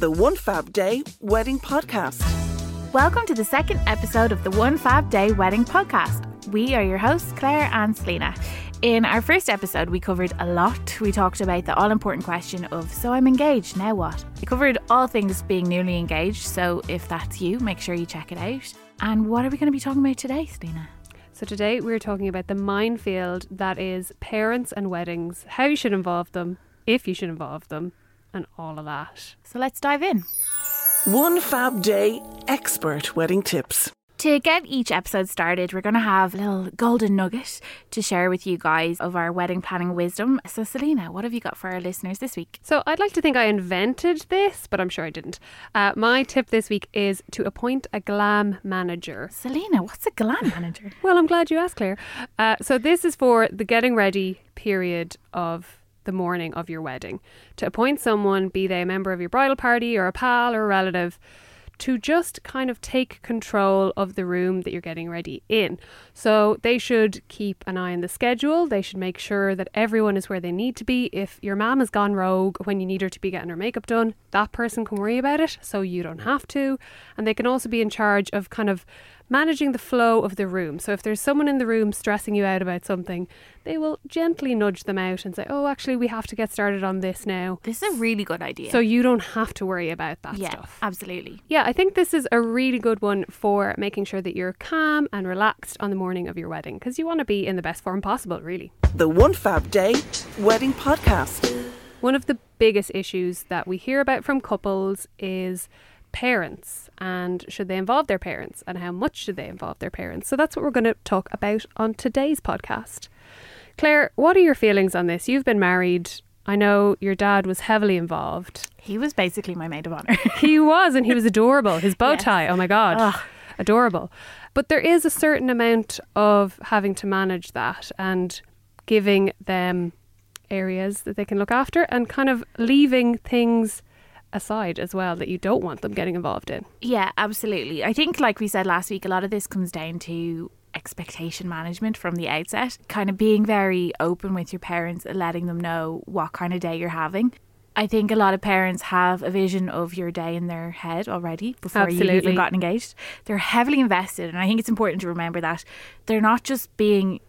the One Fab Day Wedding Podcast. Welcome to the second episode of the One Fab Day Wedding Podcast. We are your hosts, Claire and Celina. In our first episode, we covered a lot. We talked about the all important question of, so I'm engaged, now what? We covered all things being newly engaged, so if that's you, make sure you check it out. And what are we going to be talking about today, Celina? So, today we're talking about the minefield that is parents and weddings, how you should involve them, if you should involve them, and all of that. So, let's dive in. One Fab Day Expert Wedding Tips. To get each episode started, we're going to have a little golden nugget to share with you guys of our wedding planning wisdom. So, Celina, what have you got for our listeners this week? So, I'd like to think I invented this, but I'm sure I didn't. Uh, my tip this week is to appoint a glam manager. Celina, what's a glam manager? Well, I'm glad you asked, Claire. Uh, so, this is for the getting ready period of the morning of your wedding. To appoint someone, be they a member of your bridal party or a pal or a relative, to just kind of take control of the room that you're getting ready in. So they should keep an eye on the schedule. They should make sure that everyone is where they need to be. If your mom has gone rogue when you need her to be getting her makeup done, that person can worry about it so you don't have to. And they can also be in charge of kind of managing the flow of the room. So if there's someone in the room stressing you out about something, they will gently nudge them out and say, "Oh, actually, we have to get started on this now." This is a really good idea. So you don't have to worry about that yeah, stuff. absolutely. Yeah, I think this is a really good one for making sure that you're calm and relaxed on the morning of your wedding because you want to be in the best form possible, really. The One Fab Day Wedding Podcast. One of the biggest issues that we hear about from couples is parents and should they involve their parents and how much should they involve their parents. So that's what we're going to talk about on today's podcast. Claire, what are your feelings on this? You've been married. I know your dad was heavily involved. He was basically my maid of honor. He was, and he was adorable. His bow Yes. tie, oh my God, Ugh. adorable. But there is a certain amount of having to manage that and giving them areas that they can look after and kind of leaving things aside as well that you don't want them getting involved in. Yeah, absolutely. I think, like we said last week, a lot of this comes down to expectation management from the outset, kind of being very open with your parents and letting them know what kind of day you're having. I think a lot of parents have a vision of your day in their head already before you've even gotten engaged. They're heavily invested, and I think it's important to remember that they're not just being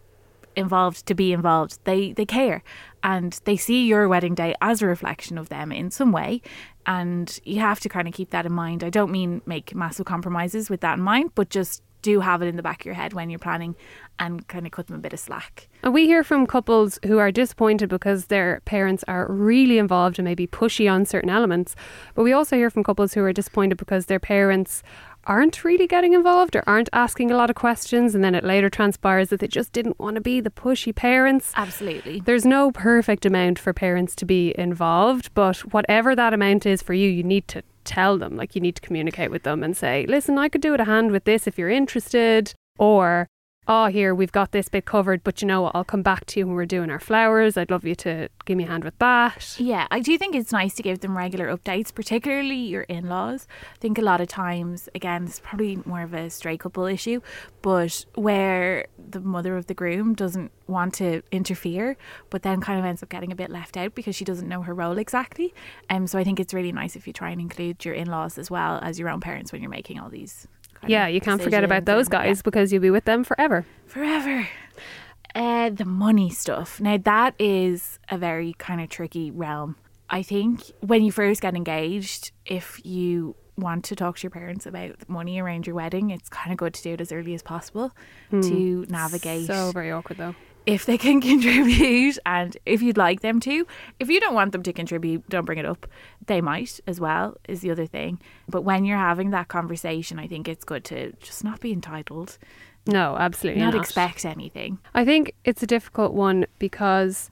involved to be involved. They they care and they see your wedding day as a reflection of them in some way. And you have to kind of keep that in mind. I don't mean make massive compromises with that in mind, but just do have it in the back of your head when you're planning and kind of cut them a bit of slack. And we hear from couples who are disappointed because their parents are really involved and maybe pushy on certain elements. But we also hear from couples who are disappointed because their parents aren't really getting involved or aren't asking a lot of questions. And then it later transpires that they just didn't want to be the pushy parents. Absolutely. There's no perfect amount for parents to be involved, but whatever that amount is for you, you need to tell them. Like you need to communicate with them and say, listen, I could do it a hand with this if you're interested. Or, oh, here, we've got this bit covered, but you know what? I'll come back to you when we're doing our flowers. I'd love you to give me a hand with that. Yeah, I do think it's nice to give them regular updates, particularly your in laws. I think a lot of times, again, it's probably more of a stray couple issue, but where the mother of the groom doesn't want to interfere, but then kind of ends up getting a bit left out because she doesn't know her role exactly. Um, so I think it's really nice if you try and include your in laws as well as your own parents when you're making all these. Yeah, you can't forget about those and- yeah guys because you'll be with them forever. forever. Uh, the money stuff. Now, that is a very kind of tricky realm. I think when you first get engaged, if you want to talk to your parents about money around your wedding, it's kind of good to do it as early as possible to navigate So very awkward though. If they can contribute and if you'd like them to. If you don't want them to contribute, don't bring it up. They might as well, is the other thing. But when you're having that conversation, I think it's good to just not be entitled, No, absolutely not not. expect anything. I think it's a difficult one because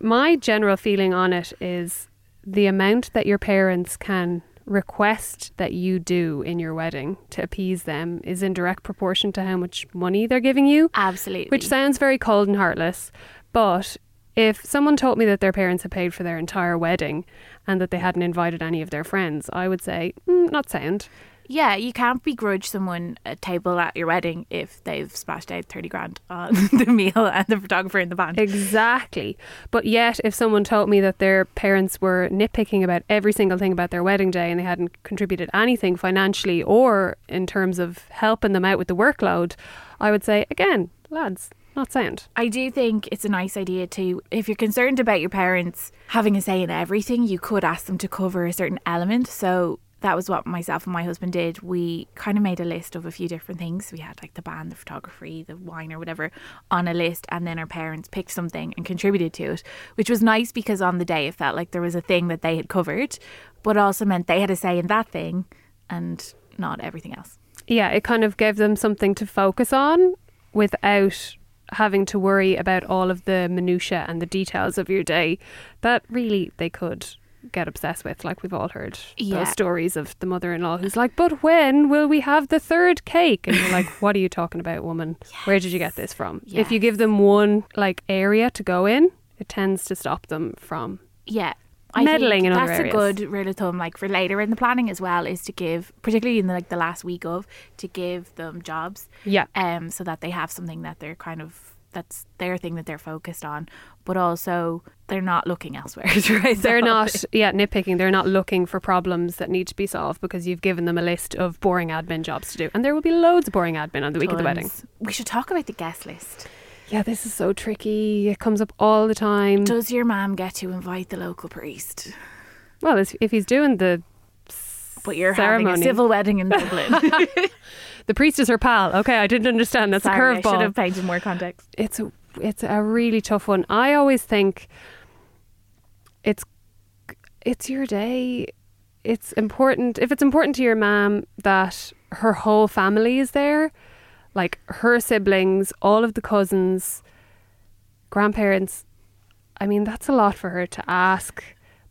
my general feeling on it is the amount that your parents can request that you do in your wedding to appease them is in direct proportion to how much money they're giving you, Absolutely. which sounds very cold and heartless. But if someone told me that their parents had paid for their entire wedding and that they hadn't invited any of their friends, I would say, mm, not sound. Yeah, you can't begrudge someone a table at your wedding if they've splashed out 30 grand on the meal and the photographer in the band. Exactly. But yet, if someone told me that their parents were nitpicking about every single thing about their wedding day and they hadn't contributed anything financially or in terms of helping them out with the workload, I would say, again, lads, not sound. I do think it's a nice idea to, if you're concerned about your parents having a say in everything, you could ask them to cover a certain element. So that was what myself and my husband did. We kind of made a list of a few different things. We had like the band, the photography, the wine, or whatever on a list, and then our parents picked something and contributed to it, which was nice because on the day it felt like there was a thing that they had covered, but also meant they had a say in that thing and not everything else. Yeah, it kind of gave them something to focus on without having to worry about all of the minutiae and the details of your day that really they could get obsessed with. Like we've all heard Yeah. those stories of the mother in law who's like, But when will we have the third cake? And you're like, What are you talking about, woman? Where did you get this from? If you give them one like area to go in, it tends to stop them from Yeah. Meddling think in other that's areas. a good rule of thumb, like for later in the planning as well, is to give, particularly in the, like the last week of, to give them jobs. Yeah. Um, so that they have something that they're kind of that's their thing that they're focused on, but also they're not looking elsewhere. raise They're not, yeah, nitpicking. They're not looking for problems that need to be solved because you've given them a list of boring admin jobs to do. And there will be loads of boring admin on the week of the wedding. We should talk about the guest list. Yeah, this is so tricky. It comes up all the time. Does your mum get to invite the local priest? Well, if if he's doing the But you're having a civil wedding in Dublin. the priest is her pal. Okay, I didn't understand. That's Sorry, a I should have painted more context. It's a it's a really tough one. I always think it's it's your day. It's important if it's important to your mom that her whole family is there, like her siblings, all of the cousins, grandparents. I mean, that's a lot for her to ask,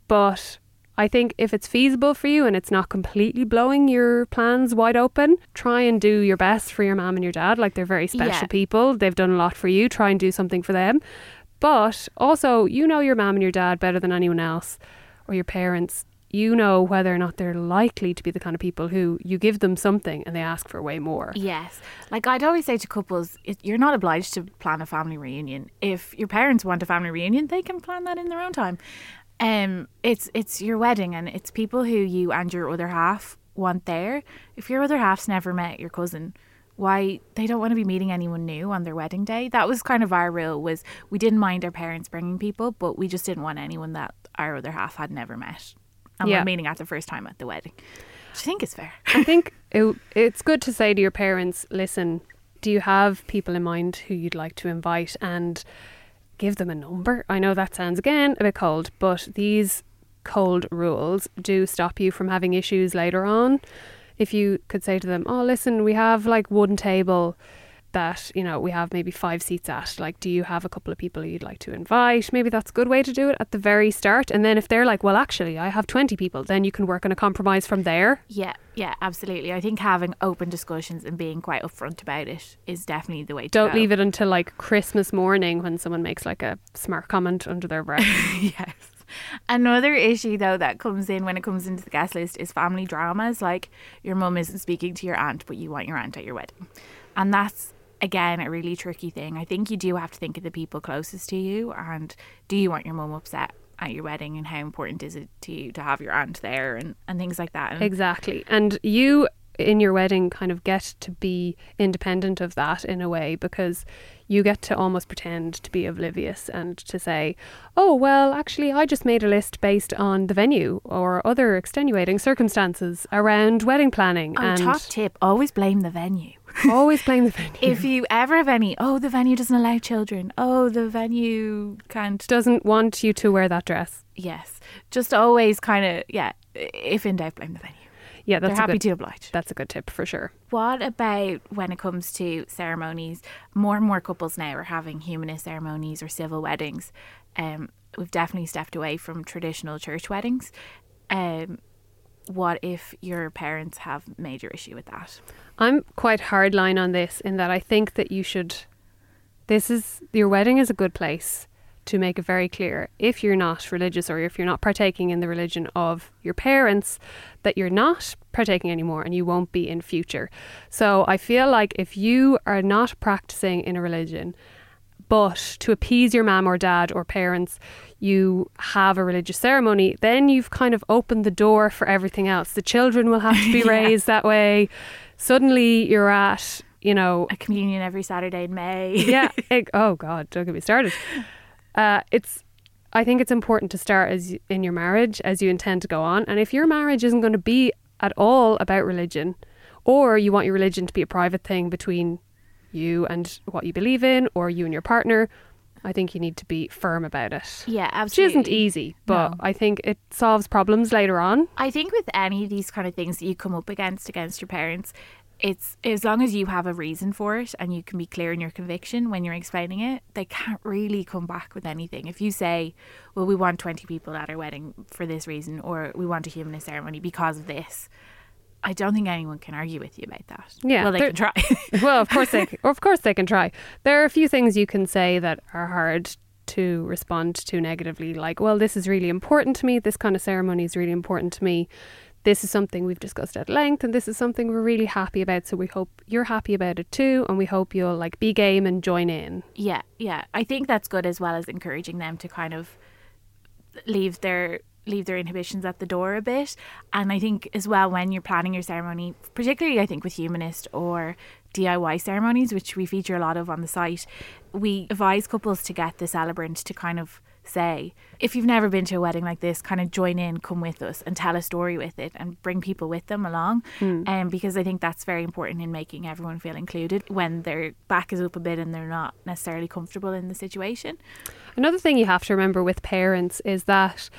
but I think if it's feasible for you and it's not completely blowing your plans wide open, try and do your best for your mom and your dad. Like they're very special Yeah. people. They've done a lot for you. Try and do something for them. But also, you know your mom and your dad better than anyone else or your parents. You know whether or not they're likely to be the kind of people who you give them something and they ask for way more. Yes. Like I'd always say to couples, you're not obliged to plan a family reunion. If your parents want a family reunion, they can plan that in their own time. Um, it's it's your wedding and it's people who you and your other half want there. If your other half's never met your cousin, why they don't want to be meeting anyone new on their wedding day. That was kind of our rule was we didn't mind our parents bringing people, but we just didn't want anyone that our other half had never met. And Yeah. we're meeting at the first time at the wedding. Which I think is fair. I think it, it's good to say to your parents, listen, do you have people in mind who you'd like to invite and give them a number? I know that sounds again a bit cold, but these cold rules do stop you from having issues later on. If you could say to them, oh, listen, we have like one table that, you know, we have maybe five seats at. Like, do you have a couple of people you'd like to invite? Maybe that's a good way to do it at the very start. And then if they're like, well, actually, I have 20 people, then you can work on a compromise from there. Yeah, yeah, absolutely. I think having open discussions and being quite upfront about it is definitely the way to Don't go. leave it until like Christmas morning when someone makes like a smart comment under their breath. yes. Another issue though that comes in when it comes into the guest list is family dramas. Like your mum isn't speaking to your aunt, but you want your aunt at your wedding, and that's again a really tricky thing. I think you do have to think of the people closest to you, and do you want your mum upset at your wedding, and how important is it to you to have your aunt there, and and things like that. And exactly. And you in your wedding kind of get to be independent of that in a way because you get to almost pretend to be oblivious and to say, oh, well, actually, I just made a list based on the venue or other extenuating circumstances around wedding planning. Oh, and top tip: always blame the venue. Always blame the venue. if you ever have any, oh, the venue doesn't allow children. Oh, the venue can't. doesn't want you to wear that dress. Yes, just always kind of yeah. If in doubt, blame the venue. Yeah, that's They're happy good, to oblige. That's a good tip for sure. What about when it comes to ceremonies? More and more couples now are having humanist ceremonies or civil weddings. Um, we've definitely stepped away from traditional church weddings. Um, what if your parents have major issue with that? I'm quite hardline on this in that I think that you should. This is your wedding is a good place to make it very clear if you're not religious or if you're not partaking in the religion of your parents that you're not partaking anymore and you won't be in future. So I feel like if you are not practicing in a religion but to appease your mum or dad or parents, you have a religious ceremony, then you've kind of opened the door for everything else. The children will have to be Yeah. raised that way. Suddenly you're at, you know, A communion every Saturday in May. yeah. It, oh God, don't get me started. Uh, it's. I think it's important to start as in your marriage as you intend to go on, and if your marriage isn't going to be at all about religion, or you want your religion to be a private thing between you and what you believe in, or you and your partner, I think you need to be firm about it. Yeah, Which absolutely. isn't easy, but No. I think it solves problems later on. I think with any of these kind of things that you come up against against your parents, it's as long as you have a reason for it and you can be clear in your conviction when you're explaining it, they can't really come back with anything. If you say, "Well, we want 20 people at our wedding for this reason," or "We want a humanist ceremony because of this," I don't think anyone can argue with you about that. Yeah, well, they can try. well, of course they, of course they can try. There are a few things you can say that are hard to respond to negatively, like, "Well, this is really important to me. This kind of ceremony is really important to me. This is something we've discussed at length, and this is something we're really happy about. So we hope you're happy about it too, and we hope you'll like be game and join in." Yeah, yeah. I think that's good as well as encouraging them to kind of leave their leave their inhibitions at the door a bit. And I think as well when you're planning your ceremony, particularly I think with humanist or DIY ceremonies, which we feature a lot of on the site, we advise couples to get the celebrant to kind of say, if you've never been to a wedding like this, kind of join in, come with us and tell a story with it and bring people with them along. Um, because I think that's very important in making everyone feel included when their back is up a bit and they're not necessarily comfortable in the situation. Another thing you have to remember with parents is that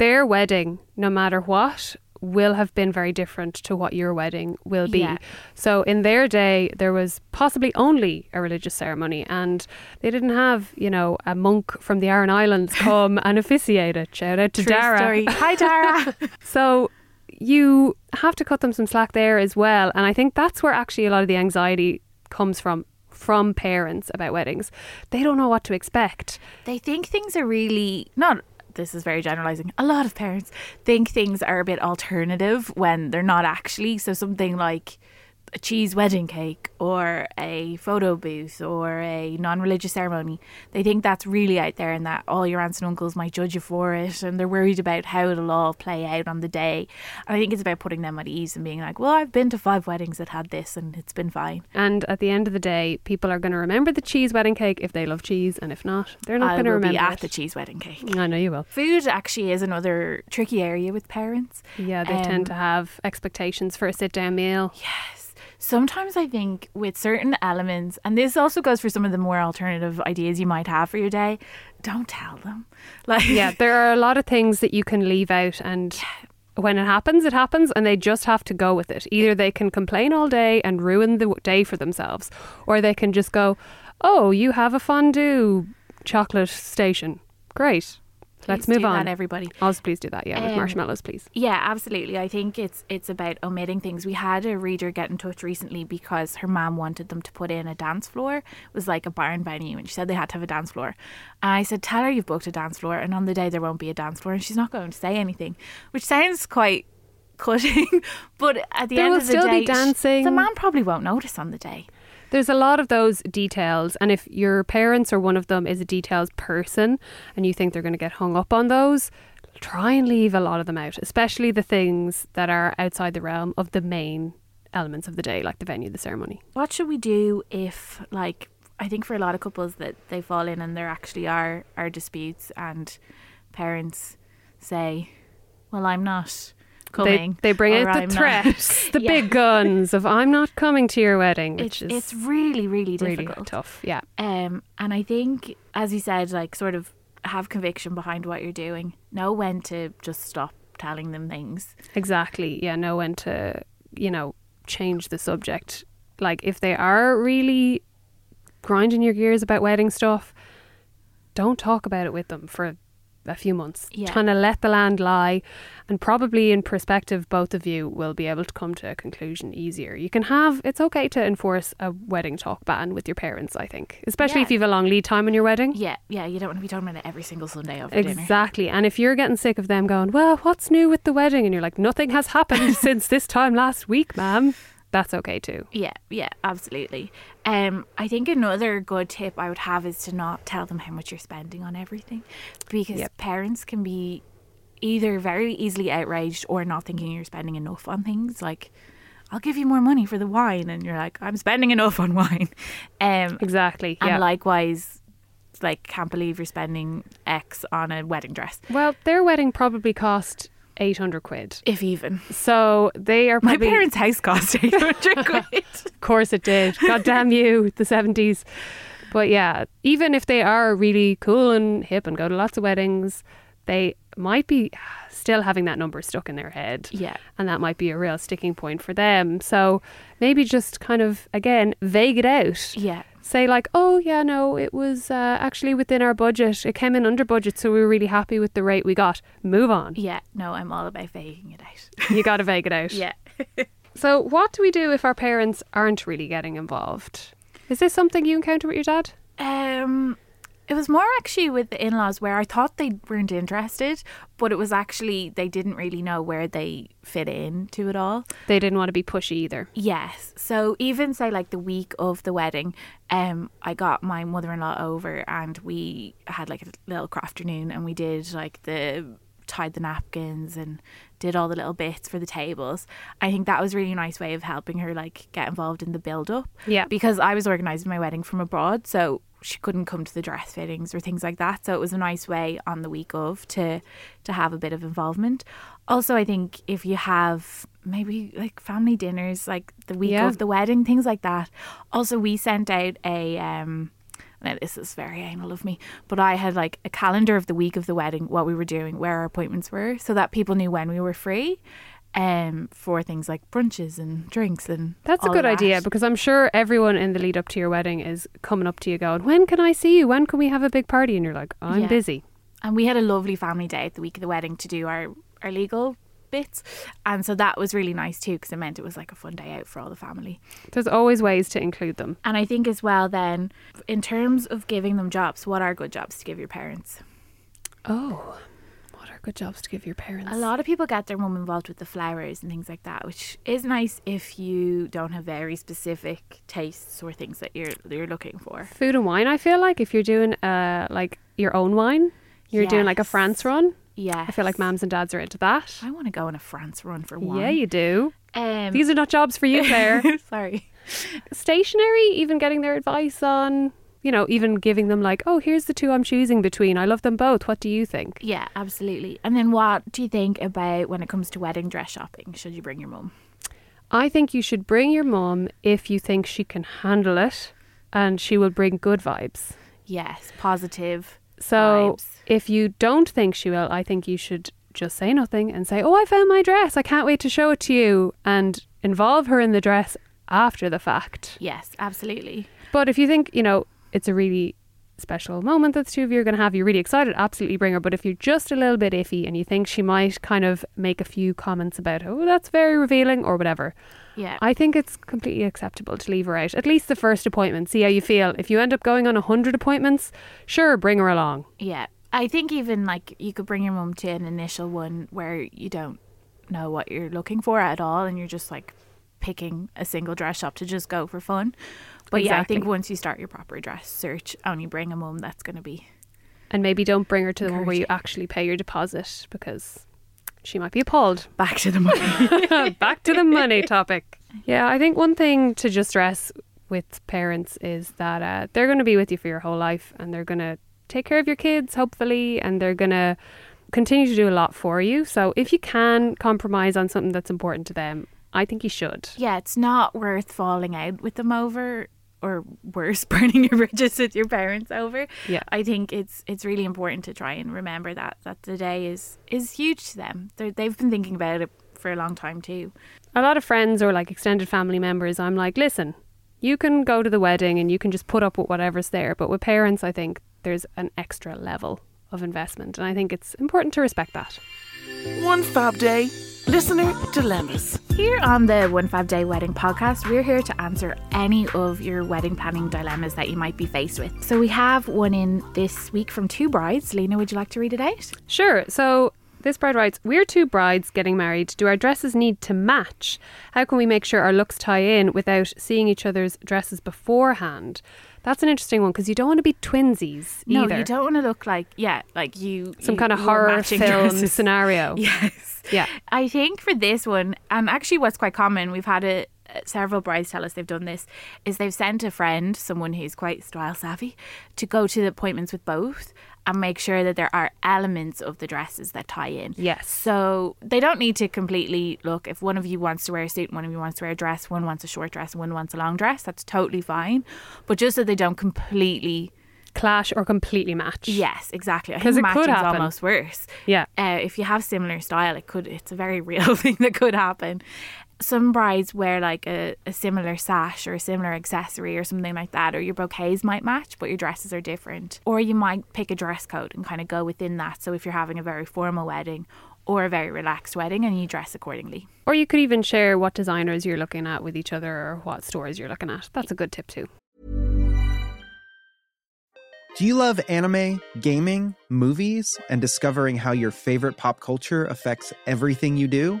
their wedding, no matter what, will have been very different to what your wedding will be. Yeah. So in their day, there was possibly only a religious ceremony, and they didn't have, you know, a monk from the Aran Islands come and officiate it. Shout out to True Dara. story. Hi, Dara. So you have to cut them some slack there as well. And I think that's where actually a lot of the anxiety comes from from parents about weddings. They don't know what to expect. they think things are really not this is very generalizing. A lot of parents think things are a bit alternative when they're not actually. So something like a cheese wedding cake or a photo booth or a non-religious ceremony they think that's really out there and that all your aunts and uncles might judge you for it and they're worried about how it'll all play out on the day and i think it's about putting them at ease and being like well i've been to five weddings that had this and it's been fine And at the end of the day, people are going to remember the cheese wedding cake if they love cheese, and if not, they're not going to remember be at it. the cheese wedding cake I know you will. Food actually is another tricky area with parents. Yeah, they Um, tend to have expectations for a sit-down meal. Yes. Sometimes I think with certain elements, and this also goes for some of the more alternative ideas you might have for your day, don't tell them. Like, yeah, there are a lot of things that you can leave out and when it happens, it happens and they just have to go with it. Either they can complain all day and ruin the day for themselves or they can just go, "Oh, you have a fondue chocolate station. Great. Let's move on." That, everybody. Also, please do that. Yeah, with Um, marshmallows, please. Yeah, absolutely. I think it's it's about omitting things. We had a reader get in touch recently because her mom wanted them to put in a dance floor. It was like a barn venue, and she said they had to have a dance floor. And I said, "Tell her you've booked a dance floor, and on the day there won't be a dance floor." And she's not going to say anything, which sounds quite cutting. but at the There end of the still be day. The man probably won't notice on the day. There's a lot of those details, and if your parents or one of them is a details person and you think they're going to get hung up on those, try and leave a lot of them out, especially the things that are outside the realm of the main elements of the day, like the venue, the ceremony. What should we do if, like, I think for a lot of couples that they fall in and there actually are are disputes and parents say, "Well, I'm not coming." They, they bring out the "I'm not." threats, the Yeah. big guns of "I'm not coming to your wedding," which It's is it's really really really difficult. tough. Yeah, Um, and I think, as you said, like sort of have conviction behind what you're doing. Know when to just stop telling them things. exactly. Yeah, know when to you know change the subject. Like if they are really grinding your gears about wedding stuff, don't talk about it with them for a few months. Yeah. Kind of let the land lie, and probably in perspective, both of you will be able to come to a conclusion easier. You can have, it's okay to enforce a wedding talk ban with your parents, I think, especially Yeah. if you have a long lead time in your wedding. Yeah, yeah, you don't want to be talking about it every single Sunday over dinner. Exactly. And if you're getting sick of them going, well, what's new with the wedding? And you're like, nothing has happened since this time last week, ma'am. That's okay too. Yeah, yeah, absolutely. Um, I think another good tip I would have is to not tell them how much you're spending on everything, because Yep. parents can be either very easily outraged or not thinking you're spending enough on things. Like, I'll give you more money for the wine, and you're like, I'm spending enough on wine. Um, Exactly. and yeah. likewise, like, can't believe you're spending X on a wedding dress, well, their wedding probably cost 800 quid. if even. So they are My parents' house cost 800 quid. Of course it did. God damn you, the 70s. But yeah, even if they are really cool and hip and go to lots of weddings, they might be still having that number stuck in their head. Yeah. And that might be a real sticking point for them. So maybe just kind of, again, vague it out. Yeah. Say, like, oh, yeah, no, it was uh, actually within our budget. It came in under budget, so we were really happy with the rate we got. Move on. Yeah. No, I'm all about vaguing it out. You got to vague it out. yeah. So, what do we do if our parents aren't really getting involved? Is this something you encounter with your dad? Um, it was more actually with the in-laws where I thought they weren't interested, but it was actually they didn't really know where they fit in to it all. They didn't want to be pushy either. Yes. So even say like the week of the wedding, um, I got my mother-in-law over and we had like a little craft afternoon and we did like the tied the napkins and did all the little bits for the tables. I think that was a really nice way of helping her like get involved in the build up. Yeah. Because I was organising my wedding from abroad, so she couldn't come to the dress fittings or things like that. So it was a nice way on the week of to to have a bit of involvement. Also, I think if you have maybe like family dinners, like the week Yeah. of the wedding, things like that. Also, we sent out a um. Now this is very anal of me, but I had like a calendar of the week of the wedding, what we were doing, where our appointments were, so that people knew when we were free, um, for things like brunches and drinks and. That's a good of idea because I'm sure everyone in the lead up to your wedding is coming up to you going, When can I see you? When can we have a big party? And you're like, I'm Yeah. busy. and we had a lovely family day at the week of the wedding to do our our legal bits and so that was really nice too because it meant it was like a fun day out for all the family There's always ways to include them. and i think as well then in terms of giving them jobs what are good jobs to give your parents Oh, good jobs to give your parents? a lot of people get their mum involved with the flowers and things like that which is nice if you don't have very specific tastes or things that you're you're looking for Food and wine, I feel like if you're doing uh like your own wine, you're doing like a France run. yeah I feel like mums and dads are into that. i want to go on a france run for one Yeah, you do. um These are not jobs for you, Claire. sorry Stationery, even getting their advice on, you know, even giving them like, oh, here's the two I'm choosing between. I love them both. What do you think? Yeah, absolutely. And then what do you think about when it comes to wedding dress shopping? Should you bring your mum? I think you should bring your mum if you think she can handle it and she will bring good vibes. Yes, positive. So Vibes. if you don't think she will, I think you should just say nothing and say, Oh, I found my dress. I can't wait to show it to you and involve her in the dress after the fact. Yes, absolutely. But if you think, you know, it's a really special moment that the two of you are going to have, you're really excited, absolutely bring her. But if you're just a little bit iffy and you think she might kind of make a few comments about, oh, that's very revealing or whatever, Yeah. I think it's completely acceptable to leave her out. At least the first appointment, see how you feel. If you end up going on a 100 appointments, sure, bring her along. yeah. I think even like you could bring your mum to an initial one where you don't know what you're looking for at all and you're just like picking a single dress shop to just go for fun. But yeah, I think once you start your proper dress search, only bring a mum that's going to be And maybe don't bring her to the one where you actually pay your deposit because she might be appalled. back to the money. Back to the money topic. Yeah, I think one thing to just stress with parents is that uh, they're going to be with you for your whole life and they're going to take care of your kids, hopefully, and they're going to continue to do a lot for you. So if you can compromise on something that's important to them, I think you should. yeah, it's not worth falling out with them over or worse burning your bridges with your parents over. Yeah. I think it's it's really important to try and remember that that the day is is huge to them. They're, they've been thinking about it for a long time too. A lot of friends or like extended family members, I'm like, listen, you can go to the wedding and you can just put up with whatever's there. But with parents, I think there's an extra level of investment. And I think it's important to respect that. One Fab Day, listener dilemmas. Here on the One Fab Day Wedding podcast, we're here to answer any of your wedding planning dilemmas that you might be faced with. So we have one in this week from two brides. Lena, would you like to read it out? Sure. So this bride writes We're two brides getting married. Do our dresses need to match? How can we make sure our looks tie in without seeing each other's dresses beforehand? That's an interesting one because you don't want to be twinsies No, either. you don't want to look like yeah, like you Some you- kind of horror film dresses. scenario. Yes. Yeah. I think for this one, and actually what's quite common, we've had a, uh, several brides tell us they've done this, is they've sent a friend, someone who's quite style savvy, to go to the appointments with both and make sure that there are elements of the dresses that tie in. Yes. So they don't need to completely look. If one of you wants to wear a suit one of you wants to wear a dress, one wants a short dress one wants a long dress, that's totally fine. But just so they don't completely. Clash or completely match. Yes, exactly. I 'Cause think it could happen. almost worse Yeah. uh, if you have similar style, it could. It's a very real thing that could happen. Some brides wear like a, a similar sash or a similar accessory or something like that, or your bouquets might match, but your dresses are different. Or you might pick a dress code and kind of go within that. So if you're having a very formal wedding or a very relaxed wedding, and you dress accordingly. Or you could even share what designers you're looking at with each other or what stores you're looking at. That's a good tip too. Do you love anime, gaming, movies, and discovering how your favorite pop culture affects everything you do?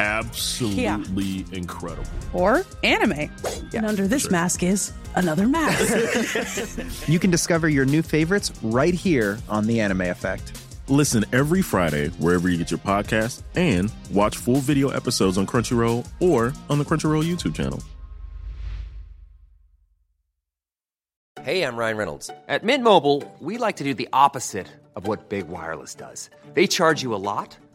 absolutely incredible. Or anime. And under this mask is another mask. you can discover your new favorites right here on The Anime Effect. Listen every Friday wherever you get your podcast and watch full video episodes on Crunchyroll or on the Crunchyroll YouTube channel. Hey, I'm Ryan Reynolds. At Mint Mobile, we like to do the opposite of what Big Wireless does. They charge you a lot,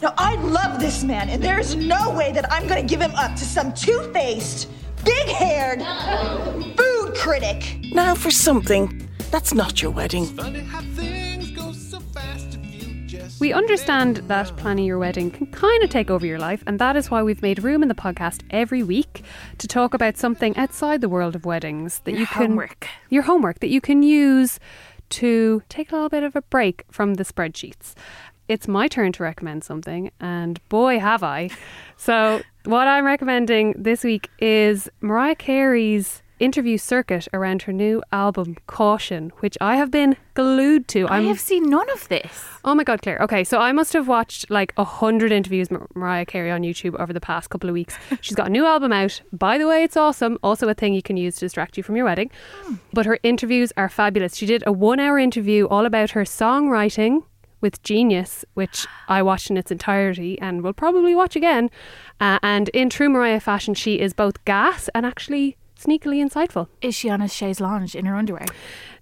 Now, I love this man, and there's no way that I'm gonna give him up to some two faced, big haired food critic. Now for something that's not your wedding. We understand that planning your wedding can kind of take over your life, and that is why we've made room in the podcast every week to talk about something outside the world of weddings that Your you can homework. your homework that you can use to take a little bit of a break from the spreadsheets. It's my turn to recommend something, and boy, have I. So, what I'm recommending this week is Mariah Carey's interview circuit around her new album Caution, which I have been glued to. I have seen none of this. Oh my god, Claire. Okay, so I must have watched like a hundred interviews with Mariah Carey on YouTube over the past couple of weeks. She's got a new album out. By the way, it's awesome. Also a thing you can use to distract you from your wedding. Hmm. But her interviews are fabulous. She did a one-hour interview all about her songwriting with Genius, which I watched in its entirety and will probably watch again. Uh, and in true Mariah fashion, she is both gas and actually sneakily insightful. Is she on a chaise lounge in her underwear?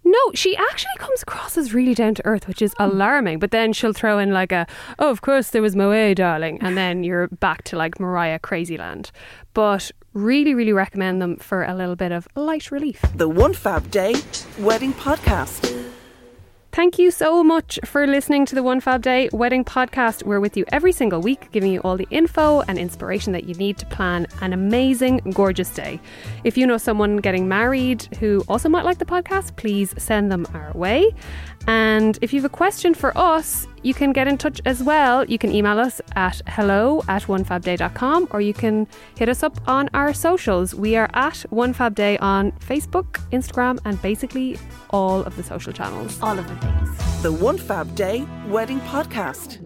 No, she actually comes across as really down to earth, which is alarming. But then she'll throw in like a, oh, of course there was Moe, darling, and then you're back to like Mariah Crazyland. But really, really recommend them for a little bit of light relief. The One Fab Day Wedding Podcast. Thank you so much for listening to the One Fab Day Wedding Podcast. We're with you every single week, giving you all the info and inspiration that you need to plan an amazing, gorgeous day. If you know someone getting married who also might like the podcast, please send them our way. And if you have a question for us, you can get in touch as well. You can email us at hello at onefabday.com or you can hit us up on our socials. We are at onefabday on Facebook, Instagram, and basically all of the social channels. All of the things. The One Fab Day Wedding Podcast.